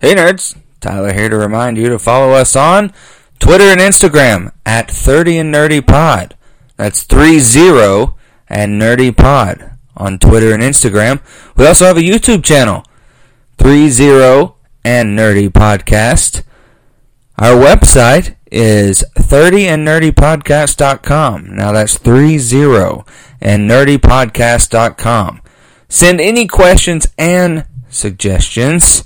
Hey nerds, Tyler here to remind you to follow us on Twitter and Instagram at 30 and Nerdy Pod. That's 30 and Nerdy Pod on Twitter and Instagram. We also have a YouTube channel, 30 and Nerdy Podcast. Our website is 30andnerdypodcast.com. Now that's 30 and nerdypodcast.com. Send any questions and suggestions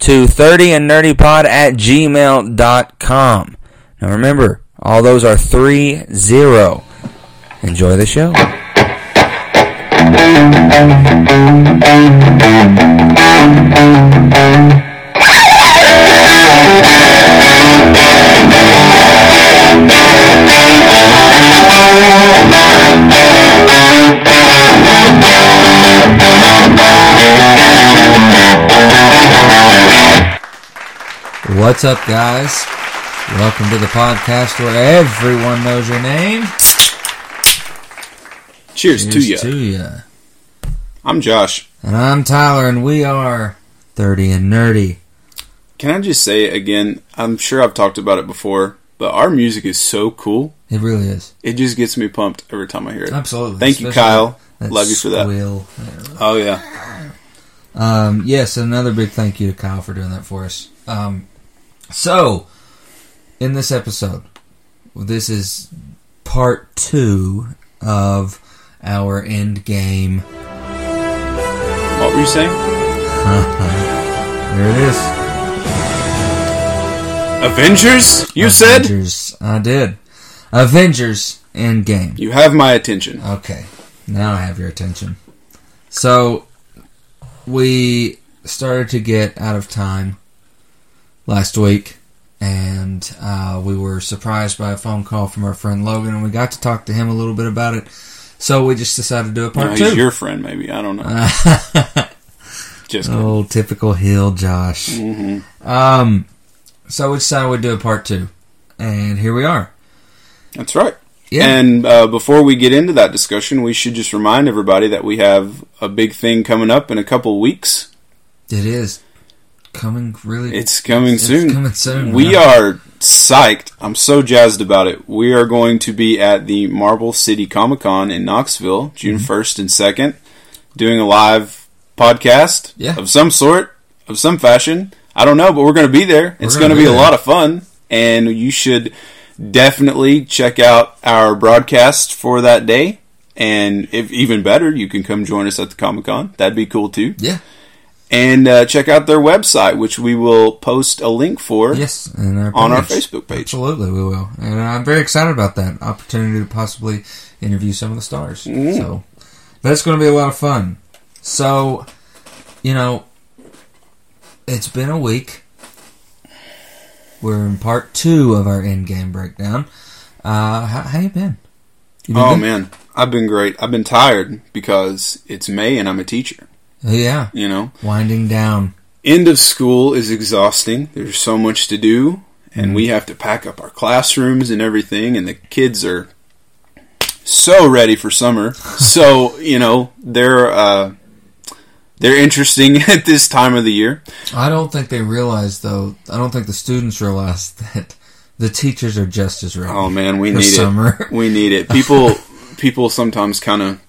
to 30andnerdypod at gmail.com. Now remember, all those are 3 0. Enjoy the show. What's up, guys? Welcome to the podcast where everyone knows your name. Cheers, to you. to ya. I'm Josh. And I'm Tyler, and we are 30 and Nerdy. Can I just say again? I'm sure I've talked about it before, but our music is so cool. It really is. It just gets me pumped every time I hear it. Absolutely. Thank you, Kyle. Love you for that. squeal. Oh yeah, Um, yes, another big thank you to Kyle for doing that for us. Um, so, in this episode, this is part two of our end game. what were you saying? There it is. Avengers? You said Avengers. I did. Avengers end game. you have my attention. Okay, now I have your attention. So, we started to get out of time last week, and uh, we were surprised by a phone call from our friend Logan, and we got to talk to him a little bit about it. So we just decided to do a No, part he's two. your friend, maybe. I don't know. Just kidding. oh, typical heel Josh. hmm Um, so we decided we'd do a part two, and here we are. That's right. Yeah, And uh, before we get into that discussion, we should just remind everybody that we have a big thing coming up in a couple weeks. it is coming. Really, It's coming It's soon. coming soon. We are psyched. I'm so jazzed about it. We are going to be at the Marble City Comic Con in Knoxville, June Mm-hmm. 1st and 2nd, doing a live podcast Yeah. of some sort, of some fashion. I don't know, but we're going to be there. It's gonna going to be be a lot of fun, and you should definitely check out our broadcast for that day. And if even better, you can come join us at the Comic Con. That'd be cool too. Yeah. And uh, check out their website, which we will post a link for Yes, our on our. Facebook page. Absolutely, we will, and I'm very excited about that opportunity to possibly interview some of the stars. Mm. So that's going to be a lot of fun. So, you know, it's been a week. We're in part two of our end game breakdown. Uh, how, how you been? You been Oh good? man, I've been great. I've been tired because it's May and I'm a teacher. Yeah, You know, winding down. end of school is exhausting. There's so much to do, and we have to pack up our classrooms and everything. And the kids are so ready for summer. so you know, they're uh, they're interesting at this time of the year. I don't think they realize, though. I don't think the students realize that the teachers are just as ready. Oh man, we for need summer. it. We need it. People people sometimes kind of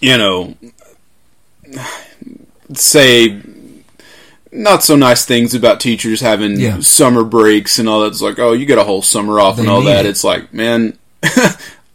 you know say not so nice things about teachers having Yeah. summer breaks and all that. It's like, oh, you get a whole summer off and all that. it. It's like, man,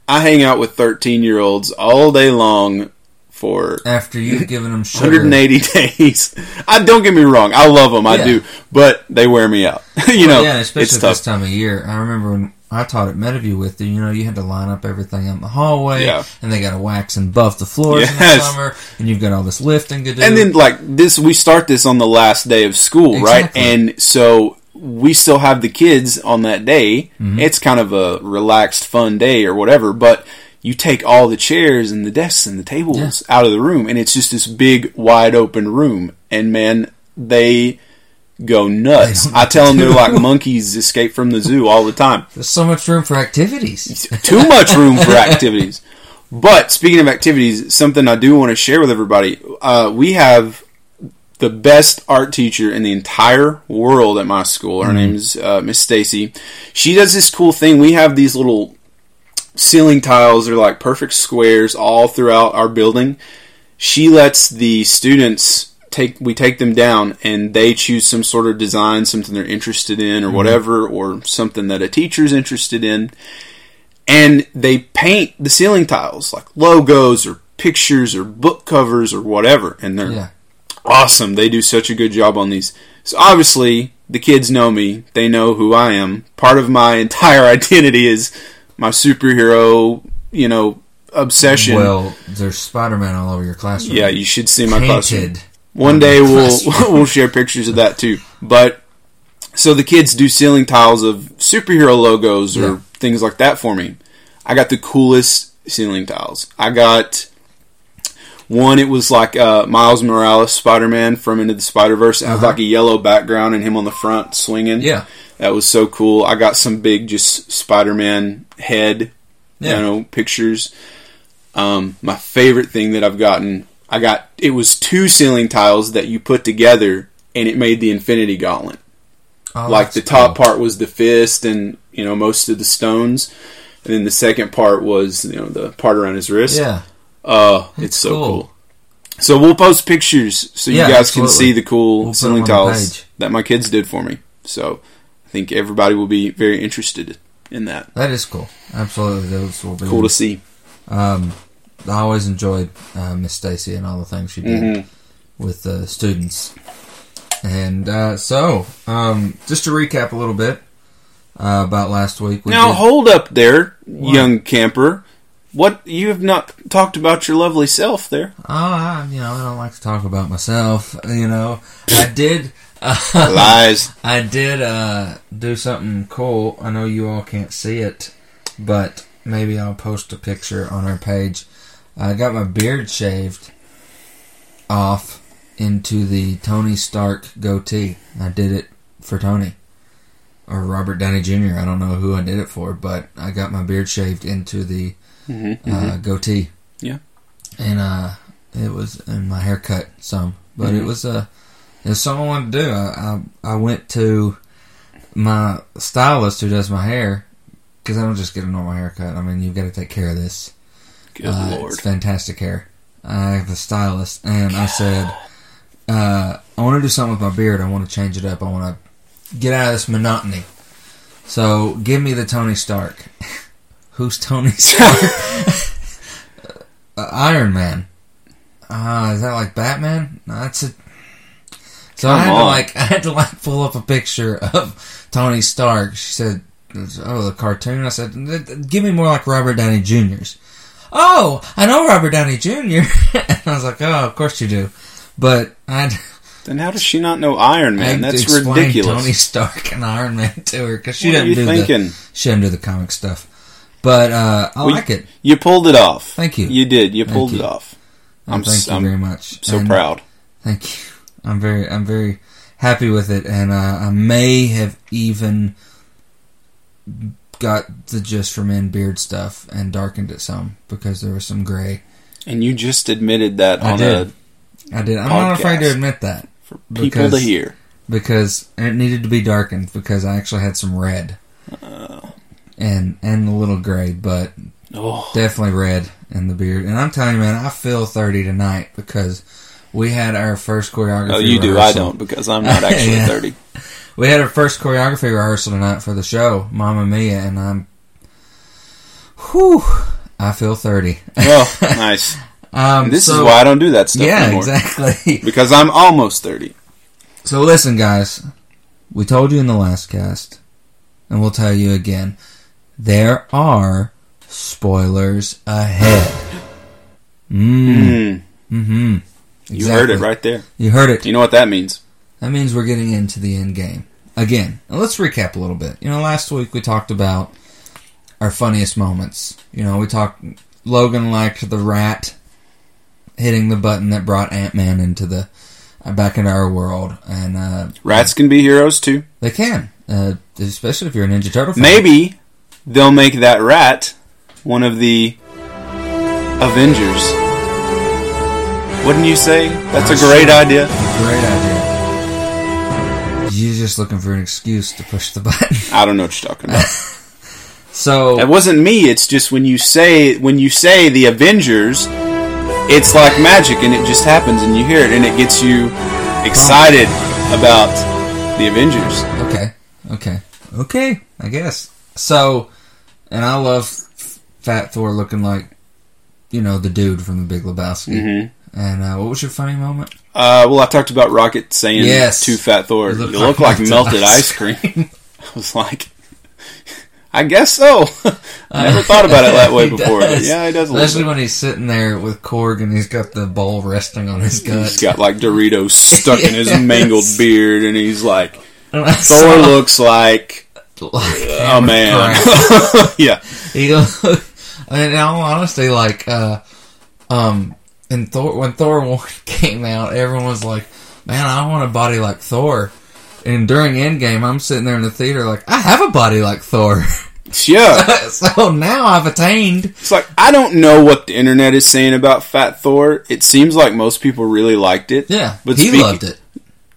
I hang out with 13 year olds all day long for After you've given them sugar. 180 days. I don't get me wrong, I love them, I do, but they wear me out. you Well, know, yeah, especially it's at tough. this time of year. I remember when I taught at Metaview with you. You know, you had to line up everything out in the hallway, Yeah. and they got to wax and buff the floors in the summer, and you've got all this lifting to do. and then like this we start this on the last day of school right and so we still have the kids on that day Mm-hmm. it's kind of a relaxed fun day or whatever but you take all the chairs and the desks and the tables out of the room and it's just this big wide open room and man they go nuts i tell them they're like monkeys escape from the zoo all the time There's so much room for activities. too much room for activities. But speaking of activities, something I do want to share with everybody. Uh, we have the best art teacher in the entire world at my school. Her name's uh, Miss Stacy. She does this cool thing. We have these little ceiling tiles. They're like perfect squares all throughout our building. She lets the students take we take them down and they choose some sort of design, something they're interested in or mm-hmm. whatever, or something that a teacher's interested in. And they paint the ceiling tiles like logos or pictures or book covers or whatever. And they're Yeah. awesome. They do such a good job on these. So obviously, the kids know me. They know who I am. Part of my entire identity is my superhero, you know, obsession. Well, there's Spider Man all over your classroom. yeah, you should see my classroom. One day we'll we'll share pictures of that too. But so the kids do ceiling tiles of superhero logos or Yeah. things like that for me. I got the coolest ceiling tiles. I got one. It was like uh, Miles Morales, Spider Man from Into the Spider Verse. It had Uh-huh. like a yellow background and him on the front swinging. Yeah. that was so cool. I got some big just Spider Man head Yeah. you know, pictures. Um, my favorite thing that I've gotten, I got it was two ceiling tiles that you put together, and it made the Infinity Gauntlet. Oh, like the top cool. part was the fist, and you know most of the stones, and then the second part was you know the part around his wrist. Yeah. Oh, it's so cool. cool. So we'll post pictures so Yeah, you guys can see the cool We'll ceiling them on the tiles that my kids did for me. So I think everybody will be very interested in that. That is cool. Absolutely. Those will be Cool to see. Um, I always enjoyed uh, Miss Stacy and all the things she did Mhm. with the students. And uh, so, um, just to recap a little bit uh, about last week. We Now did- hold up there, young camper. What you have not talked about your lovely self there? Oh, I, you know, I don't like to talk about myself. You know, I did. Uh, Lies. I did uh, do something cool. I know you all can't see it, but maybe I'll post a picture on our page. I got my beard shaved off into the Tony Stark goatee. I did it for Tony or Robert Downey Jr. I don't know who I did it for, but I got my beard shaved into the Mm-hmm, uh, goatee. Yeah. and uh, it was and my haircut some, but it Mhm. was uh, it was something I wanted to do. I I, I went to my stylist who does my hair because I don't just get a normal haircut. I mean, you've got to take care of this. Good Uh, lord. it's fantastic hair. I have a stylist, and I said, uh, I want to do something with my beard. I want to change it up. I want to get out of this monotony. So give me the Tony Stark. Who's Tony Stark? uh, Iron Man. Uh, is that like Batman? No, that's a. So I Come had to like I had to like pull up a picture of Tony Stark. She said, "Oh, the cartoon." I said, "Give me more like Robert Downey Jr.'s." Oh, I know Robert Downey Jr. and I was like, "Oh, of course you do," but I Then how does she not know Iron Man? to That's ridiculous. Tony Stark and Iron Man to her because she what didn't you do thinking? the she didn't do the comic stuff. But uh, I We- like it. You pulled it off. Thank you. You did. You pulled you. it off. Oh, I'm thank you I'm very much. So And proud. Thank you. I'm very, I'm very happy with it, and uh, I may have even got the just for men beard stuff and darkened it some because there was some gray. And you just admitted that I on did. I did. I'm not afraid to admit that a for people Because- to hear. because it needed to be darkened because I actually had some red Uh, and and a little gray, but oh, definitely red in the beard. And I'm telling you, man, I feel 30 tonight because we had our first choreography. no, you do. I don't because I'm not actually Yeah. 30. We had our first choreography rehearsal tonight for the show, Mamma Mia, and I'm, whew, I feel 30. Well, nice. Um, this so- is why I don't do that stuff Yeah, anymore. exactly. Because I'm almost 30. So listen, guys, we told you in the last cast, and we'll tell you again, there are spoilers ahead. Mm. Mm, Mm-hmm. you heard it right there. You heard it. You know what that means? That means we're getting into the end game. Again, let's recap a little bit. You know, last week we talked about our funniest moments. You know, we talked Logan liked the rat hitting the button that brought Ant Man into the uh, back into our world, and uh, Rats can be heroes too. they can, uh, especially if you're a Ninja Turtle fan. Maybe they'll make that rat one of the Avengers. Wouldn't you say? That's a great idea. Great idea. Just looking for an excuse to push the button. I don't know what you're talking about. So It wasn't me. It's just when you say when you say the Avengers, it's like magic, and it just happens, and you hear it, and it gets you excited about the Avengers. Okay. Okay. Okay. I guess. So, and I love Fat Thor looking like, you know, the dude from the Big Lebowski. hmm And uh, what was your funny moment? Uh, well, I talked about Rocket saying Yes. to Fat Thor, You "You look look, like like, melted ice cream." I was like, "I guess so." I never thought about it that way before. yeah, he does. Especially when he's sitting there with Korg and he's got the ball resting on his gut. He's got like Doritos stuck in his mangled beard, and he's like, Thor saw, looks like like a man. yeah, He looked, in all honesty, like, uh, um, in Thor, when Thor 1 came out, everyone was like, man, I want a body like Thor. And during Endgame, I'm sitting there in the theater like, I have a body like Thor. yeah. so now I've attained. It's like I don't know what the internet is saying about Fat Thor. It seems like most people really liked it. Yeah, But he loved it.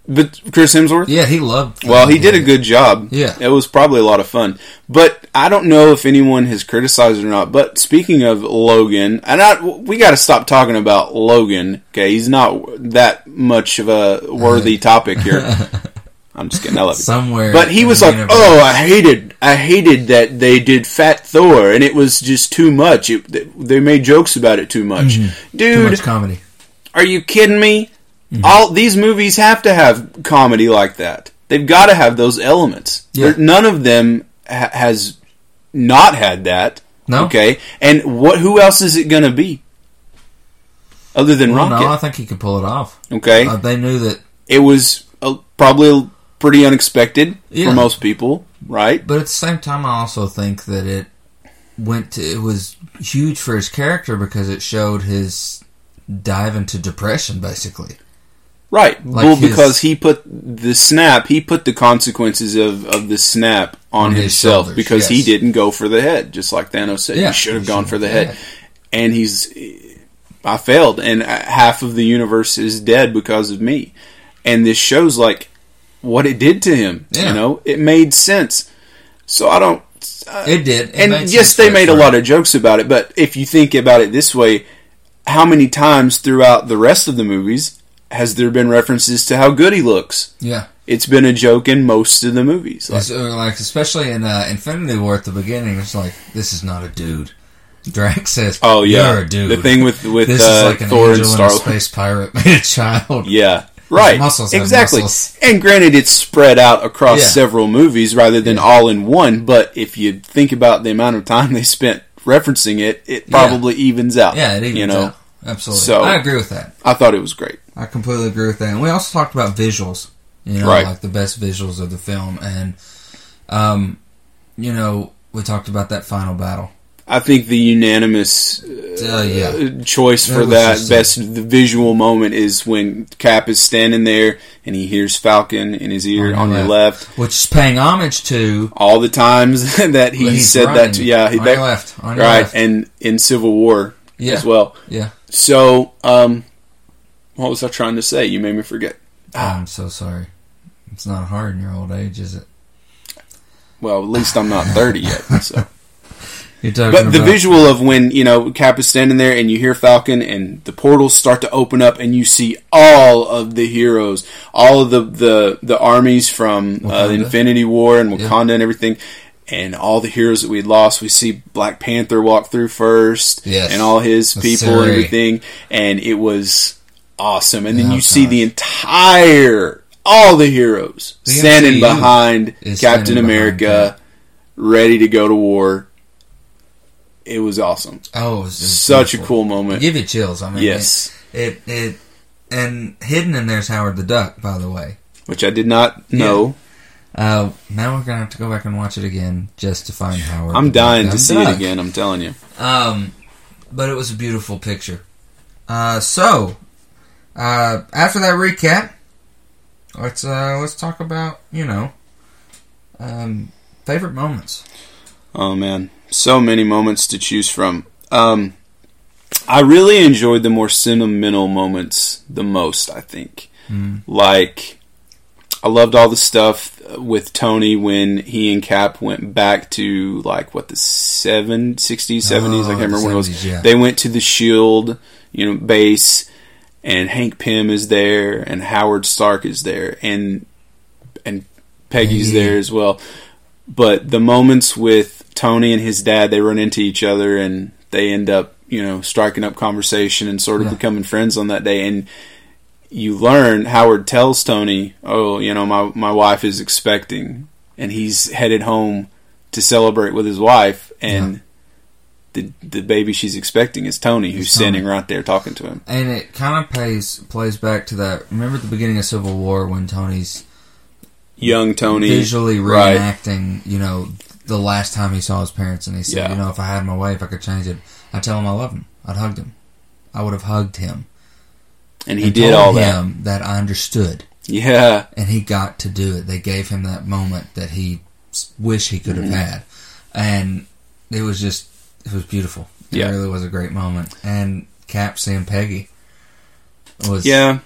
But Chris Hemsworth, Yeah, he loved well, he did a good job. Yeah. it was probably a lot of fun. But I don't know if anyone has criticized it or not. But speaking of Logan, and I, we got to stop talking about Logan. Okay, he's not that much of a worthy topic here. I'm just kidding. I love. Somewhere. But he was like, universe. "Oh, I hated, I hated that they did Fat Thor, and it was just too much. It, they made jokes about it too much, mm-hmm. too dude. much comedy. Are you kidding me? Mm-hmm. All these movies have to have comedy like that. They've got to have those elements. Yeah. There- none of them ha- has not had that. No. Okay, and what? Who else is it going to be other than Well, Rocket? no, I think he could pull it off. okay, Uh, they knew that, it was uh, probably pretty unexpected Yeah. for most people, right? but at the same time, I also think that it went to, it was huge for his character because it showed his dive into depression, basically. Right. Like well, his- because he put the snap, he put the consequences of, of the snap on, On himself shoulders, because he didn't go for the head, just like Thanos said. Yeah, he should have gone for the yeah. head. And he's, I failed, and uh, half of the universe is dead because of me. And this shows like what it did to him. Yeah. You know, it made sense. So I don't. Uh, it did. It and yes, they made a lot of jokes about it, but if you think about it this way, how many times throughout the rest of the movies has there been references to how good he looks? Yeah. It's been a joke in most of the movies. Like, uh, like especially in uh, Infinity War at the beginning, it's like this is not a dude. Drax says, oh yeah, you're a dude." the thing with with this uh, is like an Thor and Star. space pirate made a child. Yeah, right. muscles exactly. muscles. And granted, it's spread out across Yeah. several movies rather than Yeah. all in one. But if you think about the amount of time they spent referencing it, it Yeah. probably evens out. Yeah, it evens you know. out. Absolutely. So- I agree with that. I thought it was great. I completely agree with that. And we also talked about visuals, you know, Right. like the best visuals of the film. And, um, you know, we talked about that final battle. I think the unanimous uh, Uh, yeah. choice for that best the visual moment is when Cap is standing there and he hears Falcon in his ear On on, your left. left. Which is paying homage to. All the times that he said running. that to yeah, he, on that, left. On right, left. and in Civil War Yeah. as well. Yeah. So, um, what was I trying to say? You made me forget. Ah. I'm so sorry. It's not hard in your old age, is it? Well, at least I'm not 30 yet. So. But the visual of when you know Cap is standing there and you hear Falcon and the portals start to open up and you see all of the heroes, all of the the, the armies from uh. Infinity War and Yeah. Wakanda and everything, and all the heroes that we lost. We see Black Panther walk through first, Yes. and all his people and everything, and it was awesome. And then Oh, you see the entire all the heroes The standing MCU behind Captain standing behind America, ready to go to war. It was awesome. Oh, it was, Such a cool moment. Give you chills. I mean, yes. It, it, it, and hidden in there's Howard the Duck, by the way. Which I did not know. Uh, now we're gonna have to go back and watch it again just to find Howard. I'm dying to Duck. see it again, I'm telling you. Um, but it was a beautiful picture. Uh, so uh, after that recap, let's uh, let's talk about you know um, favorite moments. Oh man. So many moments to choose from. Um I really enjoyed the more sentimental moments the most. I think, Mm. like, I loved all the stuff with Tony when he and Cap went back to like what the seven, 60s, 70s. I Oh, can't remember when it was. yeah. They went to the Shield, you know, base, and Hank Pym is there, and Howard Stark is there, and and Peggy's Peggy. there as well. But the moments with Tony and his dad, they run into each other and they end up, you know, striking up conversation and sort of Yeah. becoming friends on that day. And you learn Howard tells Tony, "Oh, you know, my my wife is expecting," and he's headed home to celebrate with his wife, and the the baby she's expecting is Tony, who's Tony. standing right there talking to him. And it kind of plays plays back to that. Remember the beginning of Civil War when Tony's Young Tony, visually right. reenacting, you know, the last time he saw his parents, and he said, Yeah. you know, if I had my way, if I could change it, I'd tell him I love him. I'd hugged him. I would have hugged him. And he and did told all that. him that I understood, Yeah, and he got to do it. They gave him that moment that he wished he could have Mhm. had, and it was just it was beautiful. It Yeah. really was a great moment. And Cap seeing Peggy was yeah.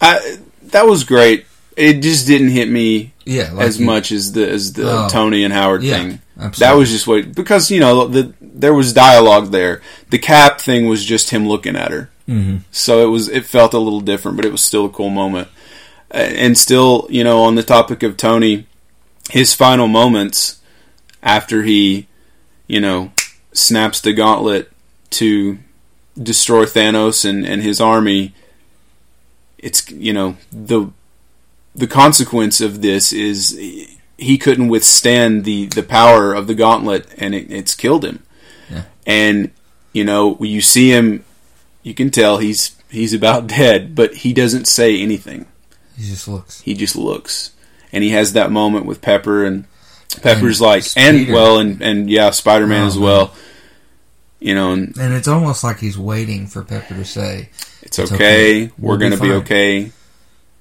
I that was great. It just didn't hit me yeah like as you- much as the as the Oh. Tony and Howard Yeah, thing. absolutely. That was just what because you know the there was dialogue there. The cap thing was just him looking at her. Mhm. So it was it felt a little different, but it was still a cool moment. And still, you know, on the topic of Tony, his final moments after he, you know, snaps the gauntlet to destroy Thanos and, and his army, it's you know the the consequence of this is he couldn't withstand the the power of the gauntlet and it, it's killed him. Yeah. And you know, you see him, you can tell he's he's about dead, but he doesn't say anything. he just looks. He just looks, and he has that moment with Pepper, and Pepper's And like, and well, and and yeah, Spider Man Oh, as man. well. You know, and And it's almost like he's waiting for Pepper to say, it's It's okay. okay. We're We'll gonna be, fine. okay.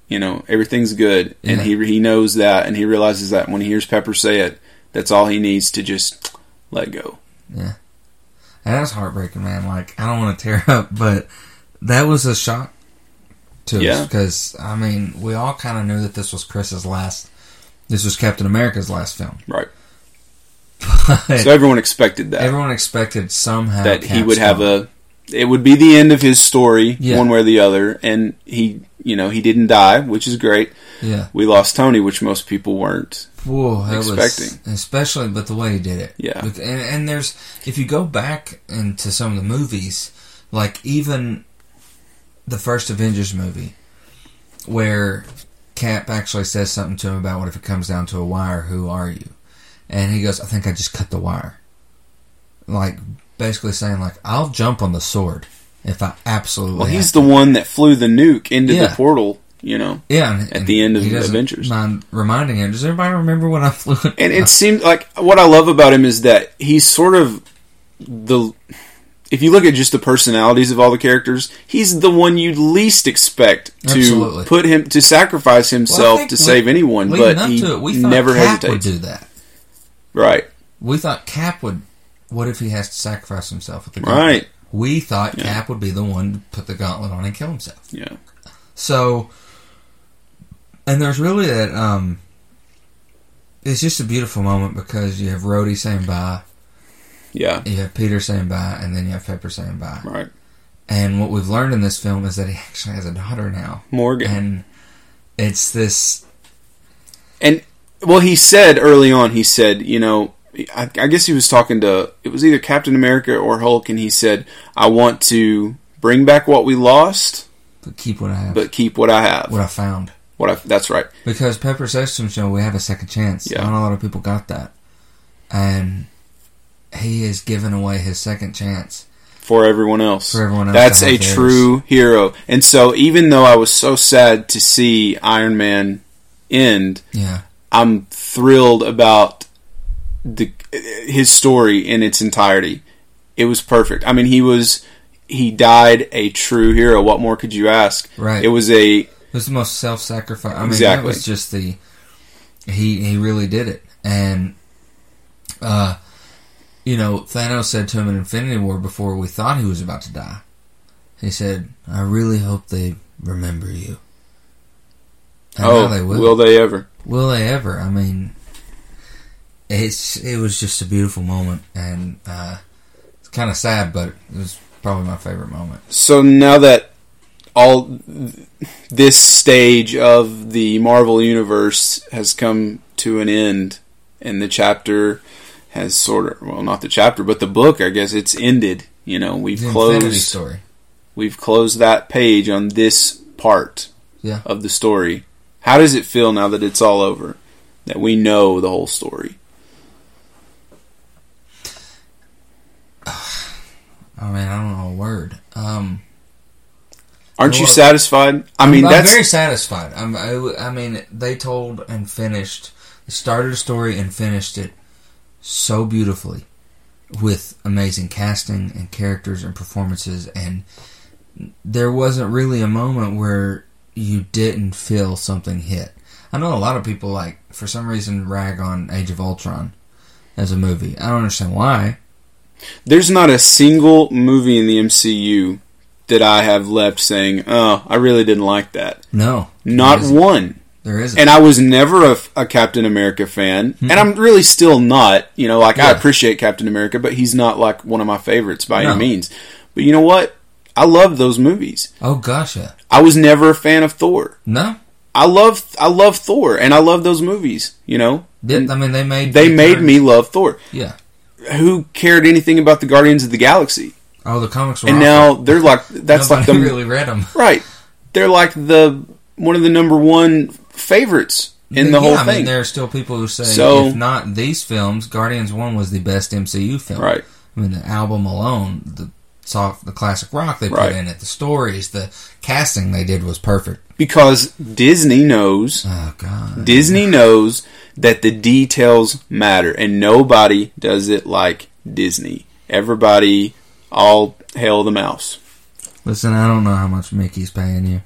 You know, everything's good, and he he knows that, and he realizes that when he hears Pepper say it, that's all he needs to just let go. And that's heartbreaking, man. Like I don't want to tear up, but that was a shock to us because I mean we all kind of knew that this was Chris's last. This was Captain America's last film, Right. but So everyone expected that everyone expected somehow that he Cap's would have gone. a. It would be the end of his story, Yeah. one way or the other, and he, you know, he didn't die, which is great. Yeah. We lost Tony, which most people weren't. Whoa, expecting. was especially, but the way he did it. Yeah. And, and there's if you go back into some of the movies, like even the first Avengers movie, where Cap actually says something to him about what if it comes down to a wire, who are you? And he goes, I think I just cut the wire. Like basically saying like I'll jump on the sword if I absolutely. Well, he's to." the one that flew the nuke into Yeah. the portal, you know. yeah at the end of doesn't Mind reminding him. Does everybody remember when I flew? And it seemed like what I love about him is that he's sort of the. If you look at just the personalities of all the characters, he's the one you'd least expect to Absolutely. put him to sacrifice himself think to we- save anyone, but he it, we never Cap would hesitates. do that. Right, We thought Cap would. What if he has to sacrifice himself with the gauntlet? right. We thought Yeah. Cap would be the one to put the gauntlet on and kill himself. yeah, So, and there's really that. um It's just a beautiful moment because you have Rhodey saying bye, yeah, you have Peter saying bye, and then you have Pepper saying bye. right. And what we've learned in this film is that he actually has a daughter now, Morgan. and it's this. And well, he said early on, he said, you know, I, I guess he was talking to, it was either Captain America or Hulk, and he said, I want to bring back what we lost, But keep what I have, but keep what I have. what I found. What I, that's right. Because Pepper says to him, "Joe, we have a second chance." Yeah. Not a lot of people got that, and he is giving away his second chance For everyone else. for everyone else. That's a theirs. true hero. And so, even though I was so sad to see Iron Man end, Yeah, I'm thrilled about the his story in its entirety. It was perfect. I mean, he was he died a true hero. What more could you ask? right. It was a was the most self-sacrifice. I mean, Exactly. that was just the he he really did it, and uh, you know, Thanos said to him in Infinity War before we thought he was about to die. He said, "I really hope they remember you." And oh, they will. will they ever? Will they ever? I mean, it's it was just a beautiful moment, and uh, it's kind of sad, but it was probably my favorite moment. So now that all this stage of the Marvel universe has come to an end, and the chapter has sort of well, not the chapter, but the book. I guess it's ended. You know, we've The closed. We've closed that page on this part Yeah. of the story. How does it feel now that it's all over? That we know the whole story. I mean, I don't know a word. Um, Aren't you satisfied? I mean, I'm, that's very satisfied. I'm, I, I mean, they told and finished, started a story and finished it so beautifully with amazing casting and characters and performances. And there wasn't really a moment where you didn't feel something hit. I know a lot of people, like, for some reason, rag on Age of Ultron as a movie. I don't understand why. there's not a single movie in the MCU that I have left saying, "Oh, I really didn't like that." No. Not isn't. one. There isn't. And I was never a, a Captain America fan, hmm. and I'm really still not. You know, like I appreciate Captain America, but he's not like one of my favorites by No. any means. But you know what? I love those movies. oh, gosh, yeah. I was never a fan of Thor. No. I love I love Thor, and I love those movies. You know, Did- I mean, they made they made me love Thor. Yeah. Who cared anything about the Guardians of the Galaxy? Oh, the comics were And awful. now they're like that's like the really read them. right. They're like the one of the number one favorites in the yeah, whole I thing. mean, there are still people who say, So- if not these films, Guardians One was the best MCU film. right. I mean, the album alone, the soft, the classic rock they put Right. in it, the stories, the casting they did was perfect. Because Disney knows Oh God, Disney knows that the details matter, and nobody does it like Disney. Everybody, all hail the mouse. Listen, I don't know how much Mickey's paying you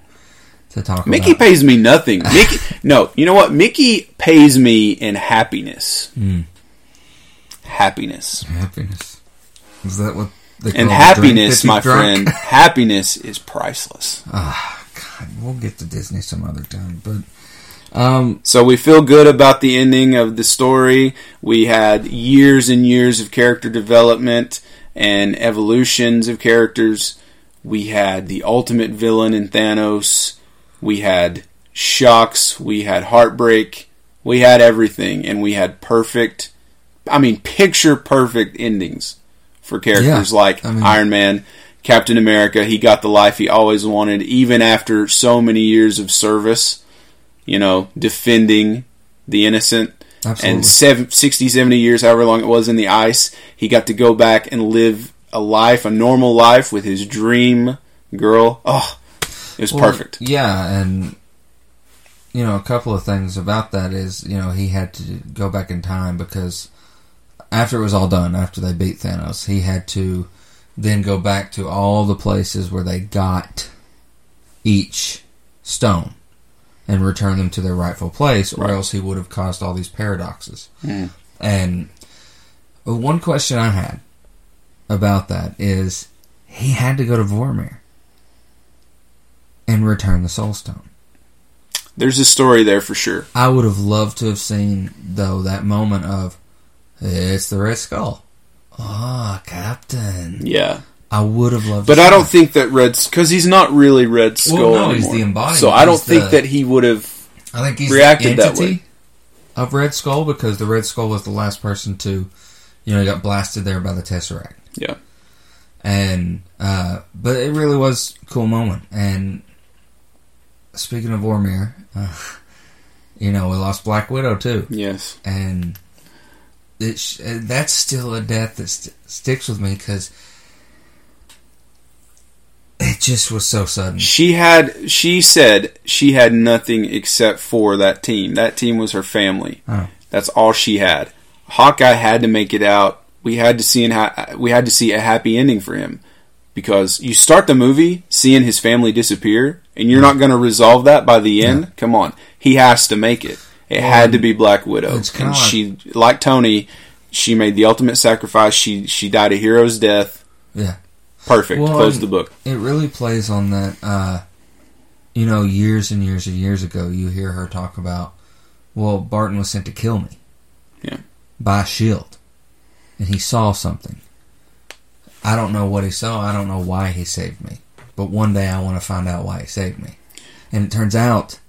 to talk Mickey about. pays me nothing. Mickey, no, you know what? Mickey pays me in happiness. Mm. Happiness happiness. Is that what they call and happiness, my drunk? friend. happiness is priceless. Ah, God, we'll get to Disney some other time, but um, So we feel good about the ending of the story. We had years and years of character development and evolutions of characters. We had the ultimate villain in Thanos. We had shocks. We had heartbreak. We had everything. And we had perfect, I mean, picture perfect endings for characters Yeah, like I mean- Iron Man, Captain America. He got the life he always wanted, even after so many years of service you know, defending the innocent. Absolutely. And seven, 60, 70 years, however long it was in the ice, he got to go back and live a life, a normal life with his dream girl. Oh, it was Well, perfect. Yeah, and you know, a couple of things about that is, you know, he had to go back in time because after it was all done, after they beat Thanos, he had to then go back to all the places where they got each stone and return them to their rightful place, or Right. else he would have caused all these paradoxes. Mm. And one question I had about that is he had to go to Vormir and return the Soul Stone. There's a story there for sure. I would have loved to have seen, though, that moment of it's the Red Skull. Ah, Captain. Yeah. I would have loved. But I don't think that Red, because he's not really Red Skull no, he's anymore. the embodiment. So I don't He's think the- that he would have. I think he's reacted the that entity way. of Red Skull because the Red Skull was the last person to, you know, he got blasted there by the Tesseract. Yeah. And uh, but it really was a cool moment. And speaking of Vormir, uh, you know, we lost Black Widow too. Yes. and it sh- uh, that's still a death that st- sticks with me because it just was so sudden. She had. She said she had nothing except for that team. That team was her family. Oh. That's all she had. Hawkeye had to make it out. We had to see ha- we had to see a happy ending for him because you start the movie seeing his family disappear, and you're not going to resolve that by the end. Come on, he has to make it. It had to be Black Widow, It's and like- she, like Tony, she made the ultimate sacrifice. She she died a hero's death. Yeah. Perfect. Well, Close the book. It really plays on that. Uh, you know, years and years and years ago, you hear her talk about, well, Barton was sent to kill me. Yeah. By Shield, and he saw something. I don't know what he saw. I don't know why he saved me. But one day I want to find out why he saved me. And it turns out,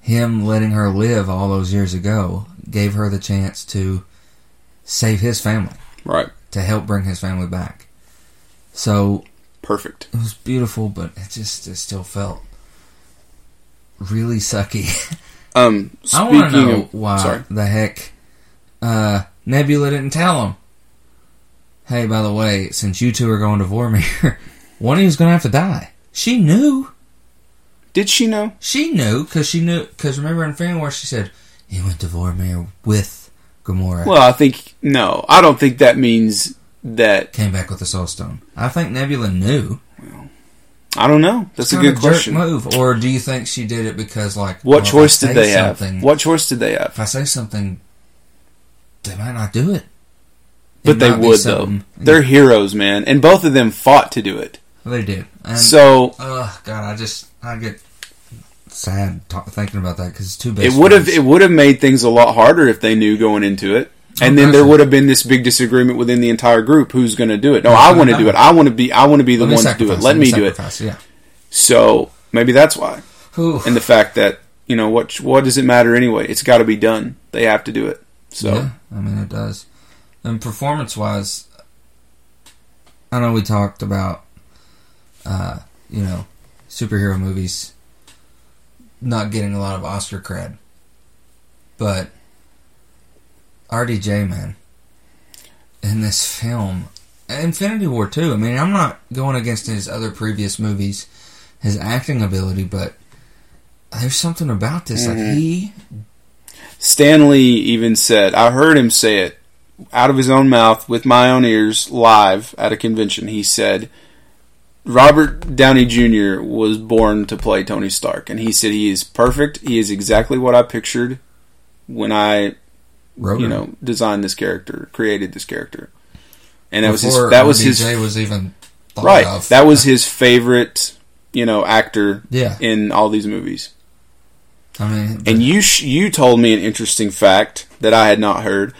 him letting her live all those years ago gave her the chance to save his family, Right. to help bring his family back. So Perfect. it was beautiful, but it just it still felt really sucky. Um. I want to Speaking know of, why sorry. the heck uh, Nebula didn't tell him. Hey, by the way, since you two are going to Vormir, one of you's going to have to die. She knew. Did she know? She knew because she knew. Because remember in Fan War, she said he went to Vormir with Gamora. Well, I think no. I don't think that means that. Came back with the Soul Stone. I think Nebula knew. I don't know. That's a Kinda good question. Move, or do you think she did it because like What well, choice did they have? What choice did they have? If I say something, they might not do it. But It they would though. They're heroes, man, and both of them fought to do it. They did. And, So oh god, I just I get sad thinking about that because it's too bad. it would have it would have made things a lot harder if they knew going into it. And then there would have been this big disagreement within the entire group. Who's going to do it? No, I want to do it. I want to be. I want to be the one to do it. Let me do it. Yeah. So maybe that's why. Whew. And the fact that you know what what does it matter anyway? It's got to be done. They have to do it. So Yeah, I mean it does. And performance wise, I know we talked about, uh, you know, superhero movies not getting a lot of Oscar cred, but RDJ man in this film, Infinity War too. I mean, I'm not going against his other previous movies, his acting ability, but there's something about this. Like Mhm. he Stan Lee even said, I heard him say it out of his own mouth with my own ears live at a convention. He said, Robert Downey Jr. was born to play Tony Stark. And he said he is perfect. He is exactly what I pictured when I, wrote you know, designed this character, created this character. And that was his, Before that was his, was even right. of. That was his favorite, you know, actor yeah. in all these movies. I mean, And you sh- you told me an interesting fact that I had not heard.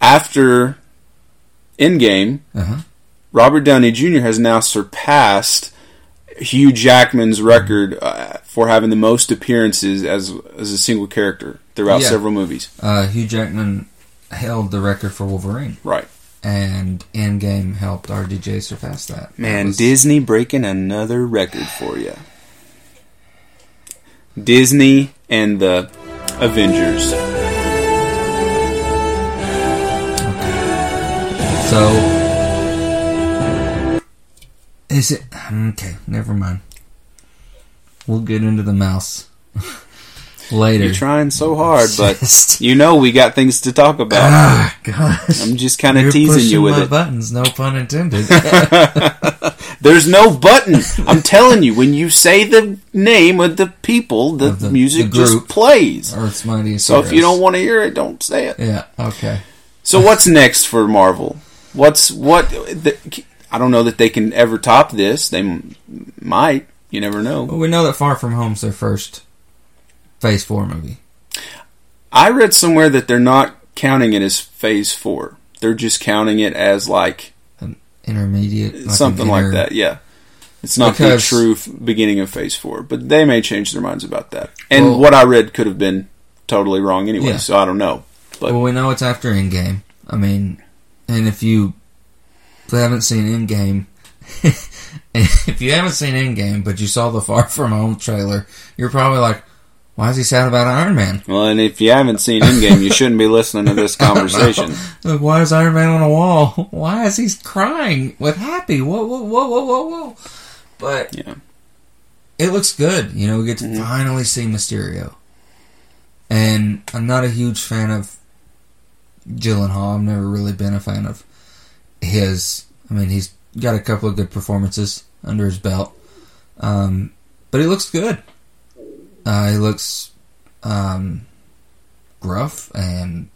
After Endgame, uh-huh. Robert Downey Jr. has now surpassed Hugh Jackman's record uh, for having the most appearances as as a single character throughout Yeah. several movies. uh, Hugh Jackman held the record for Wolverine, Right, and Endgame helped RDJ surpass that. man. That was- Disney breaking another record for you. Disney and the Avengers. So, is it okay? Never mind. We'll get into the mouse later. You're trying so hard, but you know we got things to talk about. ah, gosh. I'm just kind of teasing you with my it. buttons. No pun intended. There's no button. I'm telling you, when you say the name of the people, the, the- music the just plays. Earth's mightiest. So if you don't want to hear it, don't say it. yeah, okay. So what's next for Marvel? What's what? The, I don't know that they can ever top this. They m- might. You never know. Well, we know that Far From Home's their first Phase Four movie. I read somewhere that they're not counting it as Phase Four. They're just counting it as like an intermediate, like something an like that. Yeah. It's not Because- the true f- beginning of Phase Four, but they may change their minds about that. And Well- what I read could have been totally wrong anyway, Yeah. so I don't know. But well, we know it's after Endgame. I mean, and if you haven't seen Endgame, if you haven't seen Endgame, but you saw the Far From Home trailer, you're probably like, "Why is he sad about Iron Man? well, and if you haven't seen Endgame, you shouldn't be listening to this conversation. Like, why is Iron Man on a wall? Why is he crying with happy? Whoa, whoa, whoa, whoa, whoa, whoa!" But Yeah. it looks good. You know, we get to Mhm. finally see Mysterio. And I'm not a huge fan of Gyllenhaal. I've never really been a fan of his. I mean, he's got a couple of good performances under his belt. Um, but he looks good. Uh, he looks um, gruff and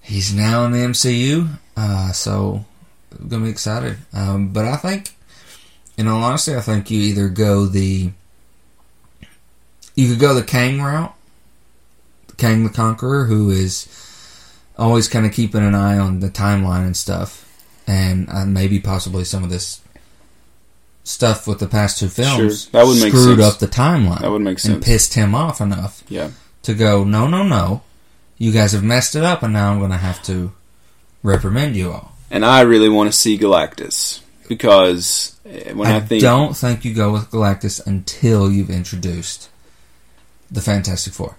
he's now in the MCU, uh, so I'm gonna be excited. Um, but I think, in all honesty, I think you either go the you could go the Kang route, Kang the Conqueror, who is always kind of keeping an eye on the timeline and stuff, and uh, maybe possibly some of this stuff with the past two films Sure, that would make screwed sense. up the timeline That would make and pissed him off enough Yeah. to go, no, no, no, you guys have messed it up, and now I'm going to have to reprimand you all. And I really want to see Galactus because eh, when I, I, think don't think you go with Galactus until you've introduced the Fantastic Four.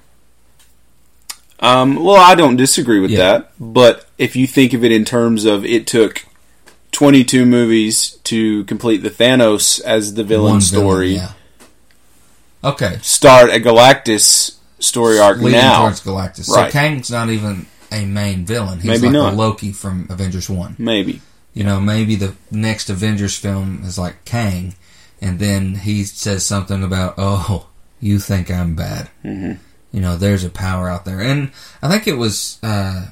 Um, well, I don't disagree with Yeah. that, but if you think of it in terms of it took 22 movies to complete the Thanos as the villain One story, yeah. Okay, start a Galactus story arc leading now. towards Galactus. So Kang's not even a main villain. He's Maybe like not. a Loki from Avengers One. Maybe. You know, maybe the next Avengers film is like Kang, and then he says something about, "Oh, you think I'm bad." Mhm. You know, there's a power out there, and I think it was uh,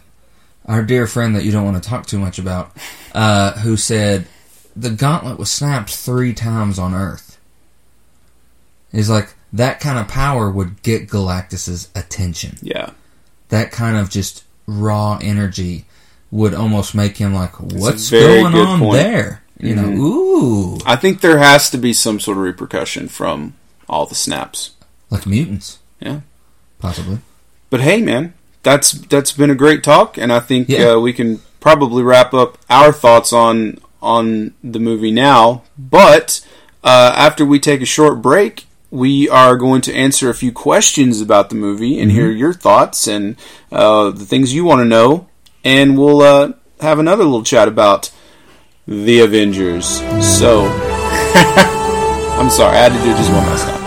our dear friend that you don't want to talk too much about, uh, who said the gauntlet was snapped three times on Earth. He's like that kind of power would get Galactus's attention Yeah. that kind of just raw energy would almost make him like, what's going on point. there? You know, Mhm. ooh, I think there has to be some sort of repercussion from all the snaps. like mutants. Yeah. possibly. But hey, man, that's that's been a great talk, and I think Yeah. uh, we can probably wrap up our thoughts on on the movie now. But uh, after we take a short break, we are going to answer a few questions about the movie and hear your thoughts and uh, the things you want to know, and we'll uh, have another little chat about the Avengers. So. I'm sorry, I had to do just one last time.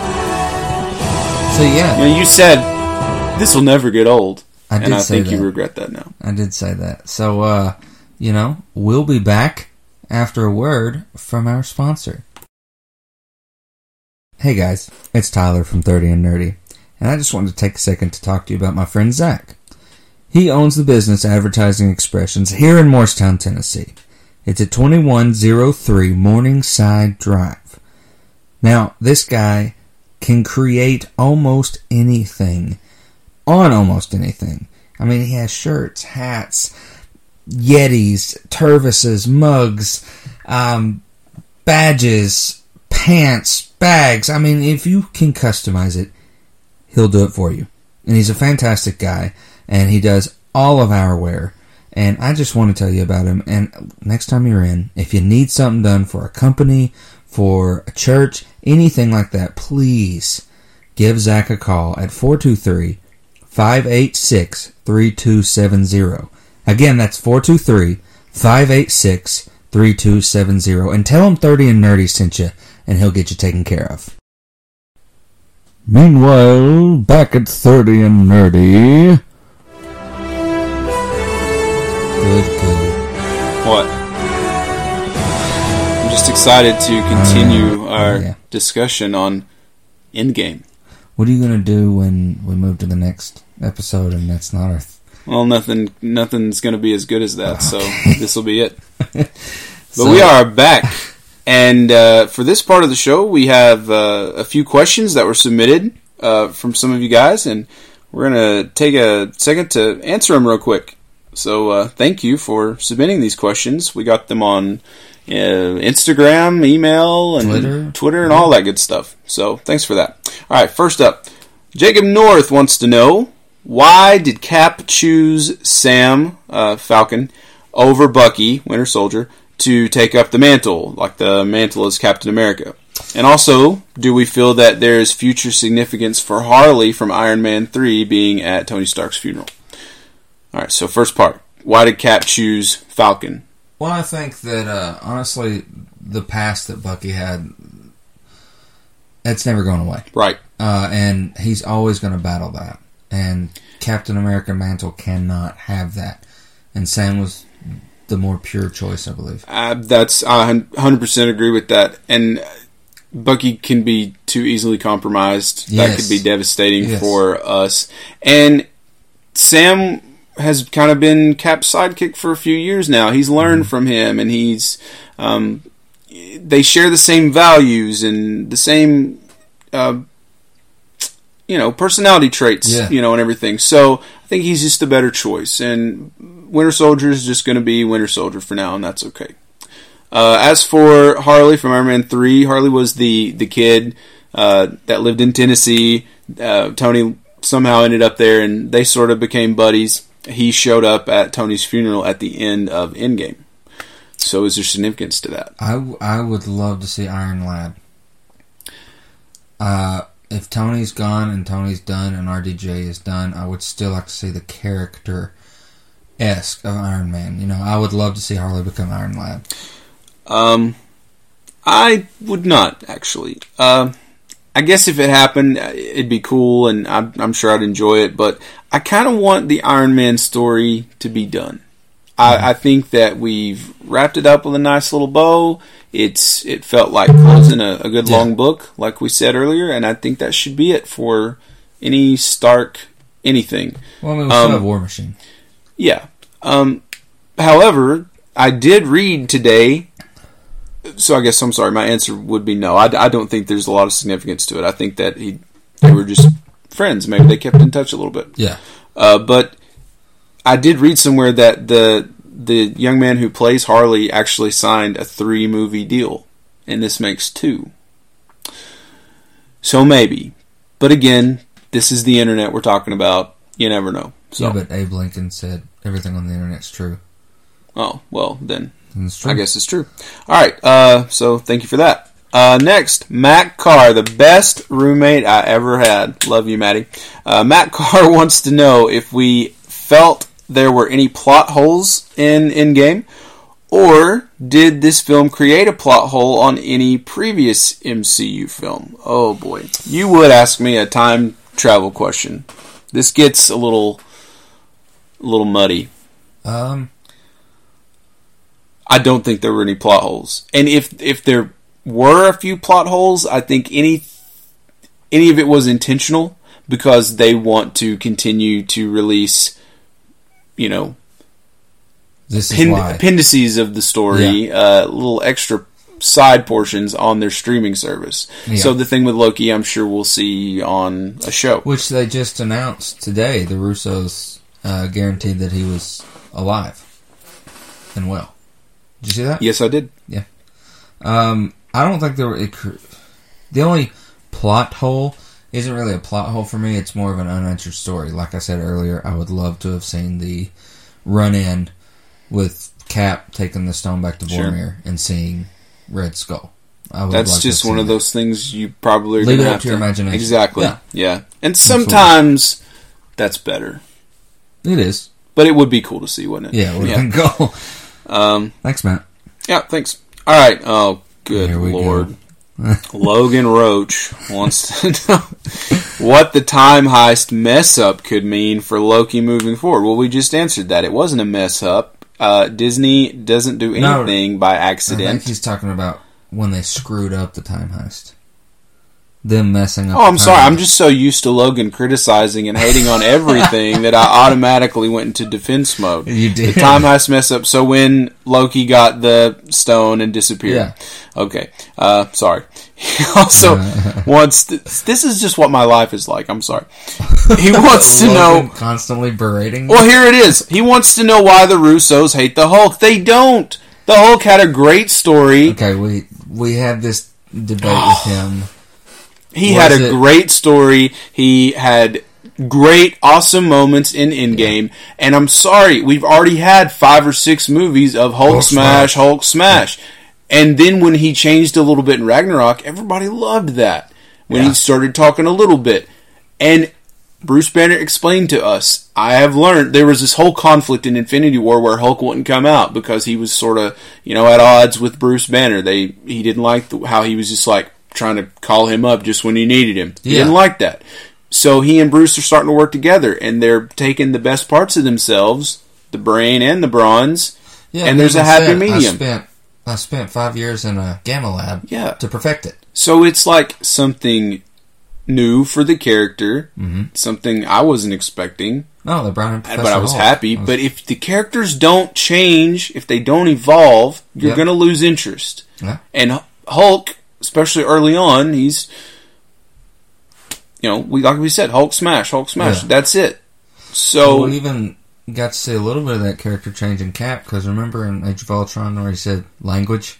So yeah, You, know, you said this will never get old, I did and I say think that. you regret that now. I did say that. So uh, you know, we'll be back after a word from our sponsor. Hey guys, it's Tyler from 30 and Nerdy, and I just wanted to take a second to talk to you about my friend Zach. He owns the business Advertising Expressions here in Morristown, Tennessee. It's at 2103 Morningside Drive. Now, this guy can create almost anything on almost anything. I mean, he has shirts, hats, Yetis, Tervises, mugs, um, badges, pants, bags. I mean, if you can customize it, he'll do it for you. And he's a fantastic guy, and he does all of our wear. And I just want to tell you about him. And next time you're in, if you need something done for a company, for a church, anything like that, please give Zach a call at 423 586 3270. Again, that's 423 586 3270. And tell him 30 and Nerdy sent you, and he'll get you taken care of. Meanwhile, back at 30 and Nerdy. Good, good. What? I'm just excited to continue Uh, our yeah. discussion on Endgame. What are you going to do when we move to the next episode and that's not our. Th- Well, nothing, nothing's going to be as good as that, so this will be it. But So- we are back, and uh, for this part of the show, we have uh, a few questions that were submitted uh, from some of you guys, and we're going to take a second to answer them real quick. So, uh, thank you for submitting these questions. We got them on uh, Instagram, email, and Twitter. Twitter, and all that good stuff. So, thanks for that. All right, first up, Jacob North wants to know why did Cap choose Sam uh, Falcon over Bucky, Winter Soldier, to take up the mantle, like the mantle is Captain America? And also, do we feel that there is future significance for Harley from Iron Man 3 being at Tony Stark's funeral? All right, so first part. Why did Cap choose Falcon? Well, I think that uh, honestly, the past that Bucky had, it's never going away, Right. uh, and he's always going to battle that. And Captain America mantle cannot have that. And Sam was the more pure choice, I believe. Uh, that's I 100% agree with that. And Bucky can be too easily compromised. That could be devastating Yes. for us. And Sam has kind of been Cap's sidekick for a few years now. He's learned from him, and he's um, they share the same values and the same uh, you know personality traits, Yeah. you know, and everything. So I think he's just a better choice, and Winter Soldier is just going to be Winter Soldier for now, and that's okay. Uh, as for Harley from Iron Man Three, Harley was the the kid uh, that lived in Tennessee. Uh, Tony somehow ended up there, and they sort of became buddies. He showed up at Tony's funeral at the end of Endgame. So, is there significance to that? I, w- I would love to see Iron Lad. Uh, if Tony's gone and Tony's done and RDJ is done, I would still like to see the character esque of Iron Man. You know, I would love to see Harley become Iron Lad. Um, I would not actually. Uh, I guess if it happened, it'd be cool, and I'm, I'm sure I'd enjoy it. But I kind of want the Iron Man story to be done. I, I think that we've wrapped it up with a nice little bow. It's it felt like closing a, a good Yeah. long book, like we said earlier, and I think that should be it for any Stark anything. Well, I mean, we Um, have War Machine. Yeah. Um, however, I did read today. So I guess I'm sorry. My answer would be no. I, I don't think there's a lot of significance to it. I think that he they were just friends. Maybe they kept in touch a little bit. Yeah. Uh, but I did read somewhere that the the young man who plays Harley actually signed a three movie deal, and this makes two. So maybe, but again, this is the internet we're talking about. You never know. So Yeah, but Abe Lincoln said everything on the internet's true. oh well, then. I guess it's true. All right. Uh, so thank you for that. Uh, next, Matt Carr, the best roommate I ever had. Love you, Matty. Uh, Matt Carr wants to know if we felt there were any plot holes in Endgame, or did this film create a plot hole on any previous MCU film? Oh boy, you would ask me a time travel question. This gets a little, a little muddy. Um, I don't think there were any plot holes. And if if there were a few plot holes, I think any any of it was intentional because they want to continue to release, you know, this is appendices of the story, uh, little extra side portions on their streaming service. Yeah. So the thing with Loki, I'm sure we'll see on a show. Which they just announced today. The Russos uh, guaranteed that he was alive and well. Did you see that? Yes, I did. Yeah. Um, I don't think there were. It, cr- the only plot hole isn't really a plot hole for me. It's more of an unanswered story. Like I said earlier, I would love to have seen the run in with Cap taking the stone back to Sure. And seeing Red Skull. I would That's like just one of that. those things you probably are Leave it up have to your imagination. Exactly. Yeah. yeah. And sometimes that's better. It is. But it would be cool to see, wouldn't it? Yeah, it yeah. cool. Um, Thanks, Matt. yeah, thanks. All right. Oh, good we go. Logan Roach wants to know what the time heist mess up could mean for Loki moving forward. Well, we just answered that. It wasn't a mess up. Uh, Disney doesn't do No. anything by I think accident. he's talking about when they screwed up the time heist. Them messing up. Oh, I'm sorry. I'm just so used to Logan criticizing and hating on everything that I automatically went into defense mode. You did. The time heist mess up. So when Loki got the stone and disappeared. Yeah. Okay. Uh, sorry. He also wants. To, this is just what my life is like. I'm sorry. He wants to know. constantly berating. Well, here it is. He wants to know why the Russos hate the Hulk. They don't. The Hulk had a great story. Okay, we we had this debate with him. He Was had a it- great story. He had great, awesome moments in Endgame. And I'm sorry, we've already had five or six movies of Hulk, Hulk smash, smash. Hulk smash. And then when he changed a little bit in Ragnarok, everybody loved that. When Yeah. he started talking a little bit. And Bruce Banner explained to us, I have learned there was this whole conflict in Infinity War where Hulk wouldn't come out because he was sort of, you know, at odds with Bruce Banner. They he didn't like the, how he was just like trying to call him up just when he needed him. He Yeah. didn't like that. So he and Bruce are starting to work together and they're taking the best parts of themselves, the brain and the bronze. Yeah, And there's a happy said, medium. I spent I spent five years in a gamma lab Yeah. to perfect it. So it's like something new for the character, Mhm. something I wasn't expecting. No, they brought in Professor but I was Hulk. happy. Was- But if the characters don't change, if they don't evolve, you're Yep. going to lose interest. Yeah. And Hulk, especially early on, he's, you know, we like we said, Hulk smash, Hulk smash. Yeah. That's it. So we even got to see a little bit of that character change in Cap because remember in Age of Ultron where he said language,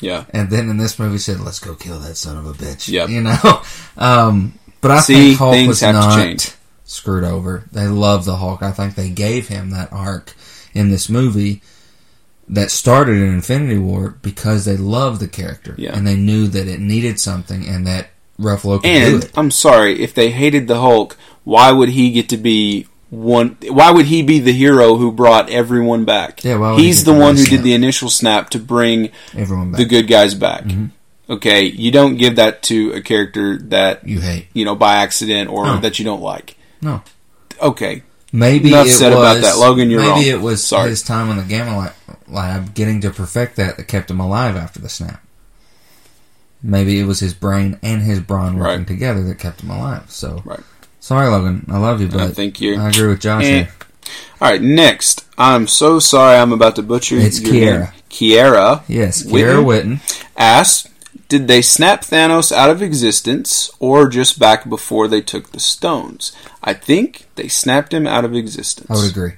yeah, and then in this movie he said, "Let's go kill that son of a bitch." Yep. You know, um, but I See, think Hulk was not screwed over. They love the Hulk. I think they gave him that arc in this movie that started in Infinity War because they loved the character Yeah. and they knew that it needed something and that Ruffalo could do and it. I'm sorry if they hated the Hulk. Why would he get to be one? Why would he be the hero who brought everyone back? Yeah, why would he's the the one who snap? did the initial snap to bring Everyone back. the good guys back. Mm-hmm. Okay, you don't give that to a character that you hate. you know by accident or No. that you don't like. No. Okay, Maybe Enough it said was, about that. Logan, you're maybe wrong. it was Sorry. his time on the Gamma Li- Lab getting to perfect that that kept him alive after the snap. Maybe it was his brain and his brawn working Right. together that kept him alive. So, Right. sorry, Logan. I love you, but I think you're. I agree with Josh Eh. here. All right, next. I'm so sorry. I'm about to butcher. It's. Kiera. Kiera Yes, Witten? Kiera Witten. asks, "Did they snap Thanos out of existence, or just back before they took the stones?" I think they snapped him out of existence. I would agree.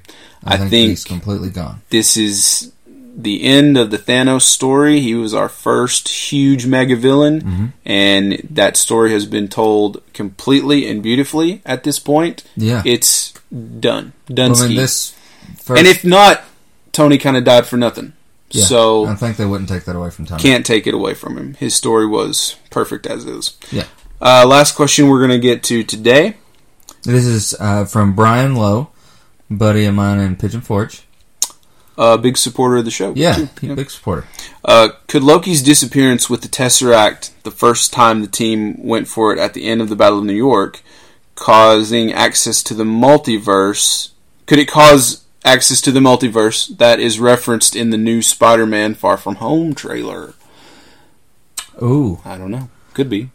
I, I think, think- he's completely gone. this is the end of the Thanos story. He was our first huge mega villain, Mm-hmm. and that story has been told completely and beautifully at this point. Yeah. It's done. Done. Mean, this first, and if not, Tony kind of died for nothing. yeah, So I think they wouldn't take that away from Tony. can't take it away from him. His story was perfect as is. Yeah. Uh, last question we're going to get to today. This is uh, from Brian Lowe, buddy of mine in Pigeon Forge. Uh, big supporter of the show. Yeah, he's big supporter. Uh, could Loki's disappearance with the Tesseract the first time the team went for it at the end of the Battle of New York, causing access to the multiverse? Could it cause access to the multiverse that is referenced in the new Spider-Man Far From Home trailer? Ooh, I don't know. Could be.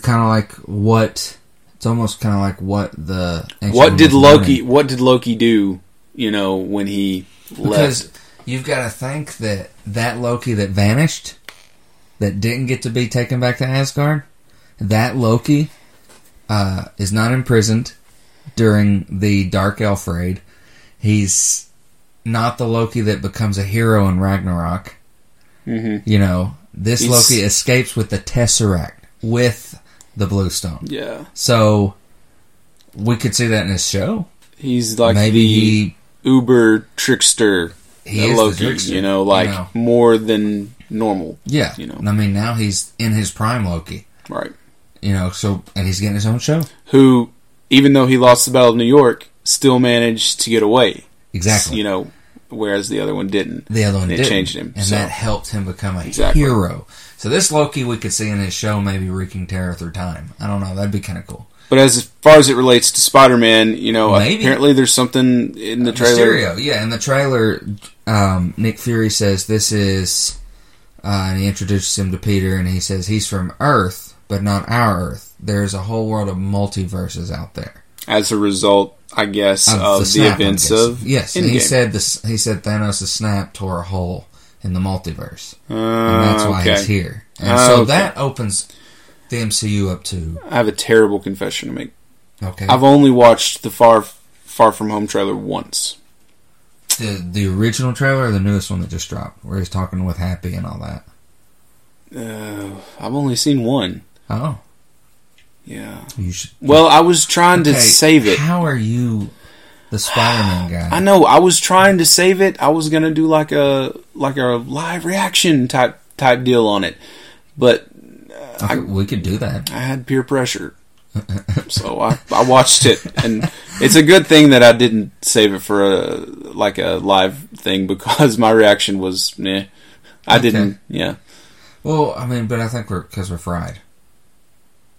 kind of like what it's almost kind of like what the What did Loki? learning. What did Loki do? You know when he left. because you've got to think that that Loki that vanished that didn't get to be taken back to Asgard that Loki uh, is not imprisoned during the Dark Elf raid. He's not the Loki that becomes a hero in Ragnarok. Hmm you know this He's- Loki escapes with the Tesseract with the Blue Stone. Yeah, So we could see that in his show. he's like Maybe the he uber trickster. he that is Loki, trickster, you know, like more than normal. yeah. you know. I mean, now he's in his prime Loki. Right. You know, so and he's getting his own show. Who, even though he lost the Battle of New York, still managed to get away. Exactly. You know, whereas the other one didn't. the other one it didn't, changed him, and so. that helped him become a Exactly. hero. So this Loki we could see in his show, maybe wreaking terror through time. I don't know. That'd be kind of cool. But as far as it relates to Spider-Man, you know, Maybe. apparently there's something in the trailer. Mysterio, yeah. In the trailer, um, Nick Fury says this is, uh, and he introduces him to Peter, and he says he's from Earth, but not our Earth. There's a whole world of multiverses out there. As a result, I guess, of, the, snap, I'm events of yes, and he said this. He said Thanos' snap tore a hole in the multiverse, Uh, and that's why okay. he's here. And Ah, so okay. that opens the MCU up to I have a terrible confession to make. okay I've only watched the Far Far From Home trailer once. the the original trailer or the newest one that just dropped, where he's talking with Happy and all that. Uh, I've only seen one. Oh, Yeah. you should. Well, I was trying to save it. How are you, the Spider-Man guy? I know. I was trying to save it. I was gonna do like a like a live reaction type type deal on it, but Okay, we could do that. I had peer pressure, so I I watched it, and it's a good thing that I didn't save it for a like a live thing because my reaction was nah. I Okay. didn't. Yeah. Well, I mean, but I think we're because we're fried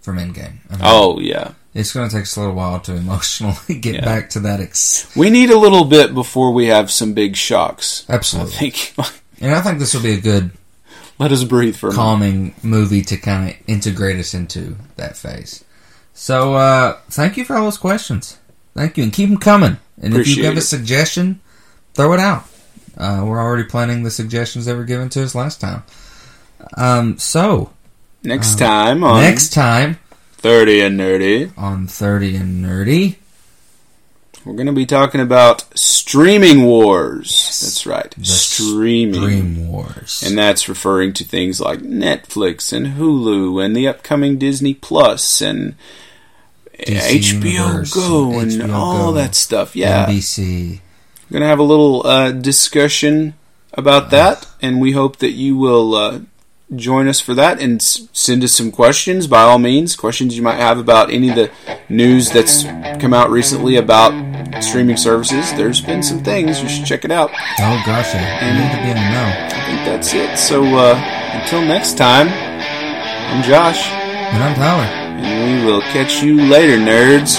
from Endgame. I mean, Oh yeah. it's going to take us a little while to emotionally get Yeah. back to that. Ex- We need a little bit before we have some big shocks. I Absolutely, think. and I think this will be a good Let us breathe for a calming movie to kind of integrate us into that phase. So, uh, thank you for all those questions. Thank you, and keep them coming. And if you Appreciate have a suggestion, throw it out. Uh, we're already planning the suggestions that were given to us last time. Um, so Next time on next time 30 and Nerdy, on Thirty and Nerdy, we're going to be talking about streaming wars. That's right. The streaming. Dream Wars. And that's referring to things like Netflix and Hulu and the upcoming Disney Plus and DC HBO Universe, Go and HBO all Go, that stuff. Yeah. NBC. We're going to have a little uh, discussion about that, and we hope that you will uh, join us for that and s- send us some questions by all means. Questions you might have about any of the news that's come out recently about streaming services. There's been some things. You should check it out. Oh gosh, you need to be in the know. I think that's it. So uh, until next time, I'm Josh, And I'm Tyler. and we will catch you later, nerds.